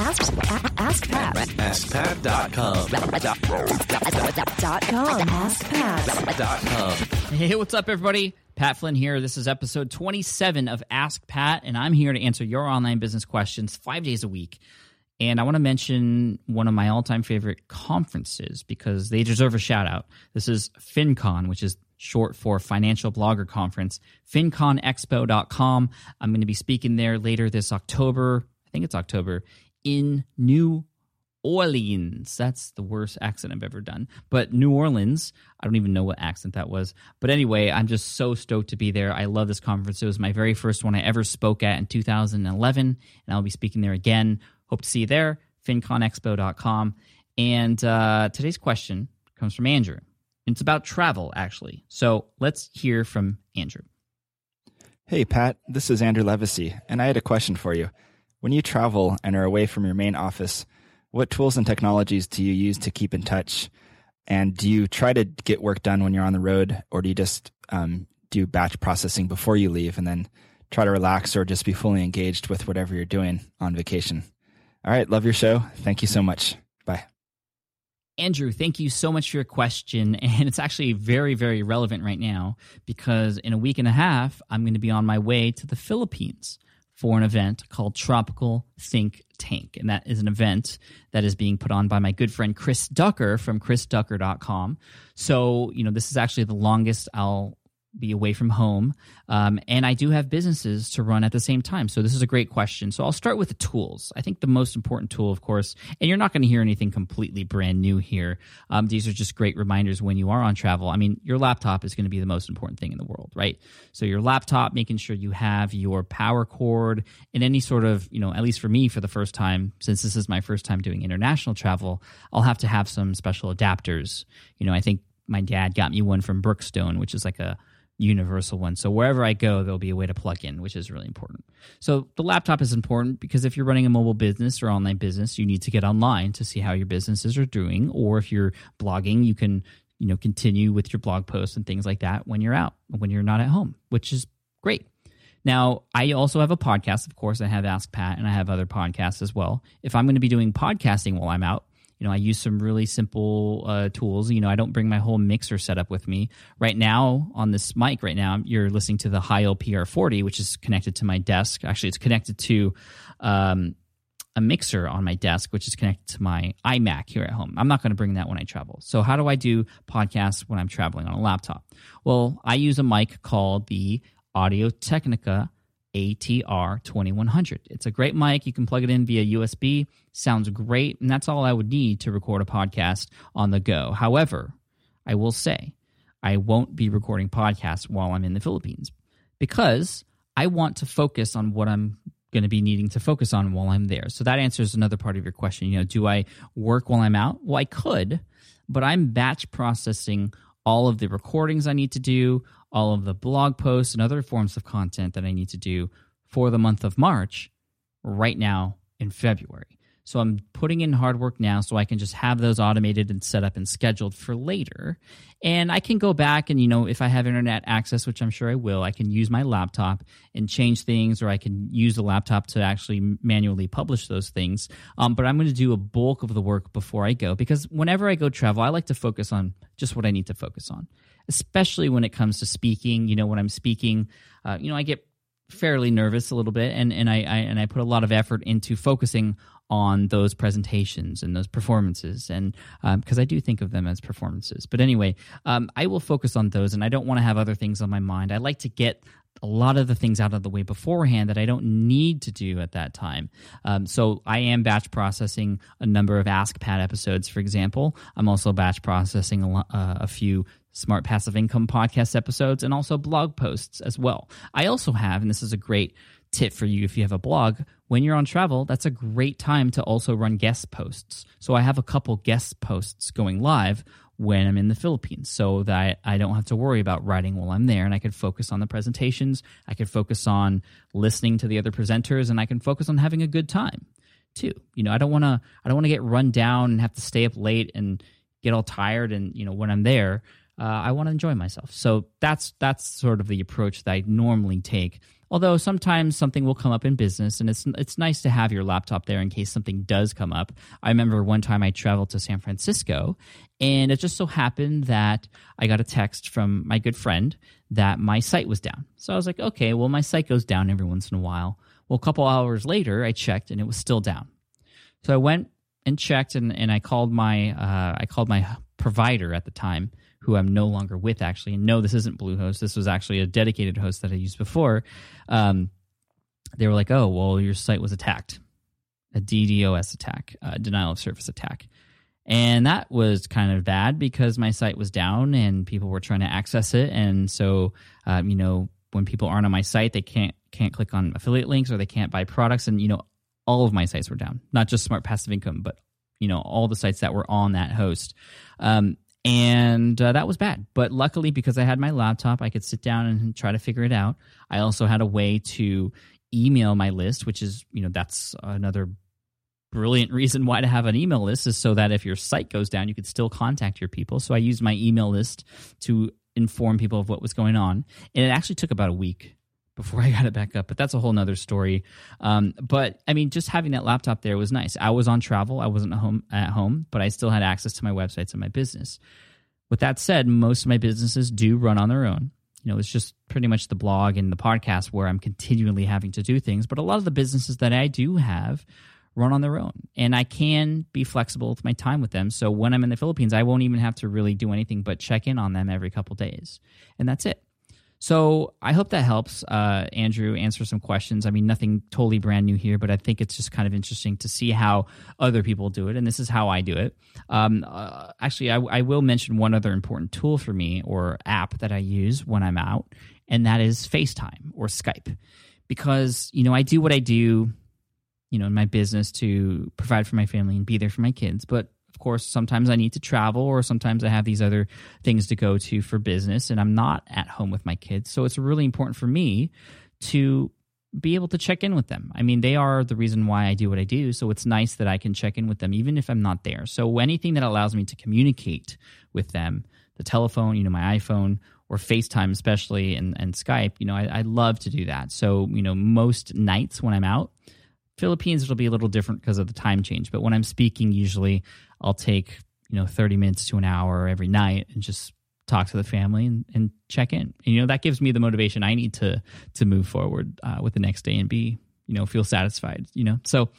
Ask, ask Pat. AskPat.com. Dot com. Ask Pat. Dot com. Hey, what's up, everybody? Pat Flynn here. This is episode 27 of Ask Pat, and I'm here to answer your online business questions five days a week. And I want to mention one of my all time favorite conferences because they deserve a shout out. This is FinCon, which is short for Financial Blogger Conference, finconexpo.com. I'm going to be speaking there later this October. I think it's October in New Orleans. That's the worst accent I've ever done. But New Orleans, I don't even know what accent that was. But anyway, I'm just so stoked to be there. I love this conference. It was my very first one I ever spoke at in 2011, and I'll be speaking there again. Hope to see you there, finconexpo.com. And uh, today's question comes from Andrew. It's about travel, actually. So let's hear from Andrew. Hey, Pat, this is Andrew Levacy, and I had a question for you. When you travel and are away from your main office, what tools and technologies do you use to keep in touch? And do you try to get work done when you're on the road, or do you just um, do batch processing before you leave and then try to relax or just be fully engaged with whatever you're doing on vacation? All right, love your show. Thank you so much. Bye. Andrew, thank you so much for your question. And it's actually very, very relevant right now because in a week and a half, I'm going to be on my way to the Philippines for an event called Tropical Think Tank. And that is an event that is being put on by my good friend Chris Ducker from chrisducker.com. So, you know, this is actually the longest I'll be away from home. Um, and I do have businesses to run at the same time. So this is a great question. So I'll start with the tools. I think the most important tool, of course, and you're not going to hear anything completely brand new here. Um, these are just great reminders when you are on travel. I mean, your laptop is going to be the most important thing in the world, right? So your laptop, making sure you have your power cord and any sort of, you know, at least for me for the first time, since this is my first time doing international travel, I'll have to have some special adapters. You know, I think my dad got me one from Brookstone, which is like a universal one. So wherever I go, there'll be a way to plug in, which is really important. So the laptop is important because if you're running a mobile business or online business, you need to get online to see how your businesses are doing. Or if you're blogging, you can, you know, continue with your blog posts and things like that when you're out, when you're not at home, which is great. Now, I also have a podcast, of course. I have Ask Pat and I have other podcasts as well. If I'm going to be doing podcasting while I'm out, you know, I use some really simple uh, tools. You know, I don't bring my whole mixer setup with me. Right now, on this mic, right now, you're listening to the Heil PR40, which is connected to my desk. Actually, it's connected to um, a mixer on my desk, which is connected to my iMac here at home. I'm not going to bring that when I travel. So, how do I do podcasts when I'm traveling on a laptop? Well, I use a mic called the Audio Technica ATR 2100. It's a great mic. You can plug it in via USB. Sounds great. And that's all I would need to record a podcast on the go. However, I will say I won't be recording podcasts while I'm in the Philippines because I want to focus on what I'm going to be needing to focus on while I'm there. So that answers another part of your question. You know, do I work while I'm out? Well, I could, but I'm batch processing all of the recordings I need to do, all of the blog posts and other forms of content that I need to do for the month of March right now in February. So I'm putting in hard work now so I can just have those automated and set up and scheduled for later. And I can go back and, you know, if I have internet access, which I'm sure I will, I can use my laptop and change things, or I can use the laptop to actually manually publish those things. Um, but I'm going to do a bulk of the work before I go because whenever I go travel, I like to focus on just what I need to focus on, especially when it comes to speaking. You know, when I'm speaking, uh, you know, I get fairly nervous a little bit and, and I, I and I put a lot of effort into focusing on those presentations and those performances and because um, i do think of them as performances. But anyway um, i will focus on those and i don't want to have other things on my mind. I like to get a lot of the things out of the way beforehand that I don't need to do at that time. Um, so I am batch processing a number of Ask Pat episodes, for example. I'm also batch processing a, uh, a few Smart Passive Income podcast episodes and also blog posts as well. I also have, and this is a great tip for you if you have a blog when you're on travel that's a great time to also run guest posts so i have a couple guest posts going live when i'm in the philippines so that i don't have to worry about writing while i'm there and i can focus on the presentations i can focus on listening to the other presenters and i can focus on having a good time too. You know i don't want to i don't want to get run down and have to stay up late and get all tired and you know when i'm there uh, i want to enjoy myself. So that's that's sort of the approach that i normally take Although sometimes something will come up in business, and it's it's nice to have your laptop there in case something does come up. I remember one time I traveled to San Francisco, and it just so happened that I got a text from my good friend that my site was down. So I was like, okay, well my site goes down every once in a while. Well, a couple hours later, I checked and it was still down. So I went and checked, and, and I called my uh, I called my provider at the time, who I'm no longer with actually. And no, this isn't Bluehost. This was actually a dedicated host that I used before. Um, they were like, "Oh, well, your site was attacked, a DDoS attack, a denial of service attack." And that was kind of bad because my site was down and people were trying to access it. And so, um, you know, when people aren't on my site, they can't can't click on affiliate links or they can't buy products. And you know, all of my sites were down, not just Smart Passive Income, but you know, all the sites that were on that host. Um, and uh, that was bad. But luckily, because I had my laptop, I could sit down and try to figure it out. I also had a way to email my list, which is, you know, that's another brilliant reason why to have an email list is so that if your site goes down, you could still contact your people. So I used my email list to inform people of what was going on. And it actually took about a week before I got it back up, but that's a whole nother story. Um, but I mean, just having that laptop there was nice. I was on travel, I wasn't home at home, but I still had access to my websites and my business. With that said, most of my businesses do run on their own. You know, it's just pretty much the blog and the podcast where I'm continually having to do things. But a lot of the businesses that I do have run on their own. And I can be flexible with my time with them. So when I'm in the Philippines, I won't even have to really do anything but check in on them every couple days. And that's it. So I hope that helps, uh, Andrew, answer some questions. I mean, nothing totally brand new here, but I think it's just kind of interesting to see how other people do it, and this is how I do it. Um, uh, actually, I, I will mention one other important tool for me or app that I use when I'm out, and that is FaceTime or Skype, because you know I do what I do, you know, in my business to provide for my family and be there for my kids, but course, sometimes I need to travel or sometimes I have these other things to go to for business and I'm not at home with my kids. So it's really important for me to be able to check in with them. I mean, they are the reason why I do what I do. So it's nice that I can check in with them even if I'm not there. So anything that allows me to communicate with them, the telephone, you know, my iPhone or FaceTime, especially and, and Skype, you know, I, I love to do that. So, you know, most nights when I'm out, Philippines, it'll be a little different because of the time change. But when I'm speaking, usually I'll take you know 30 minutes to an hour every night and just talk to the family and, and check in. And, you know that gives me the motivation I need to to move forward uh, with the next day and be you know feel satisfied. You know so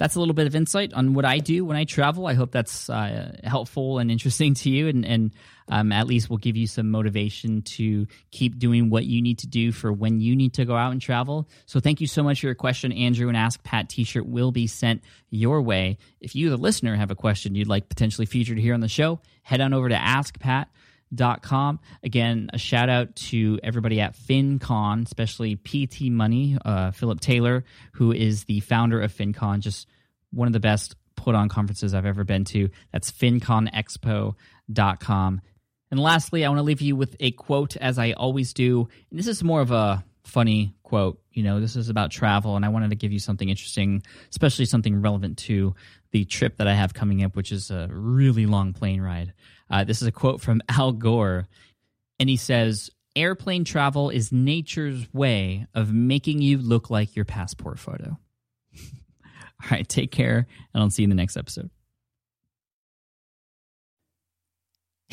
that's a little bit of insight on what I do when I travel. I hope that's uh, helpful and interesting to you, and, and um, at least will give you some motivation to keep doing what you need to do for when you need to go out and travel. So, thank you so much for your question, Andrew. And Ask Pat T-shirt will be sent your way. If you, the listener, have a question you'd like potentially featured here on the show, head on over to Ask Pat Dot com. Again, a shout out to everybody at FinCon, especially PT Money, uh, Philip Taylor, who is the founder of FinCon, just one of the best put on conferences I've ever been to. That's finconexpo.com. And lastly, I want to leave you with a quote, as I always do. And this is more of a funny quote. You know, this is about travel, and I wanted to give you something interesting, especially something relevant to the trip that I have coming up, which is a really long plane ride. Uh, this is a quote from Al Gore, and he says, Airplane travel is nature's way of making you look like your passport photo. All right, take care, and I'll see you in the next episode.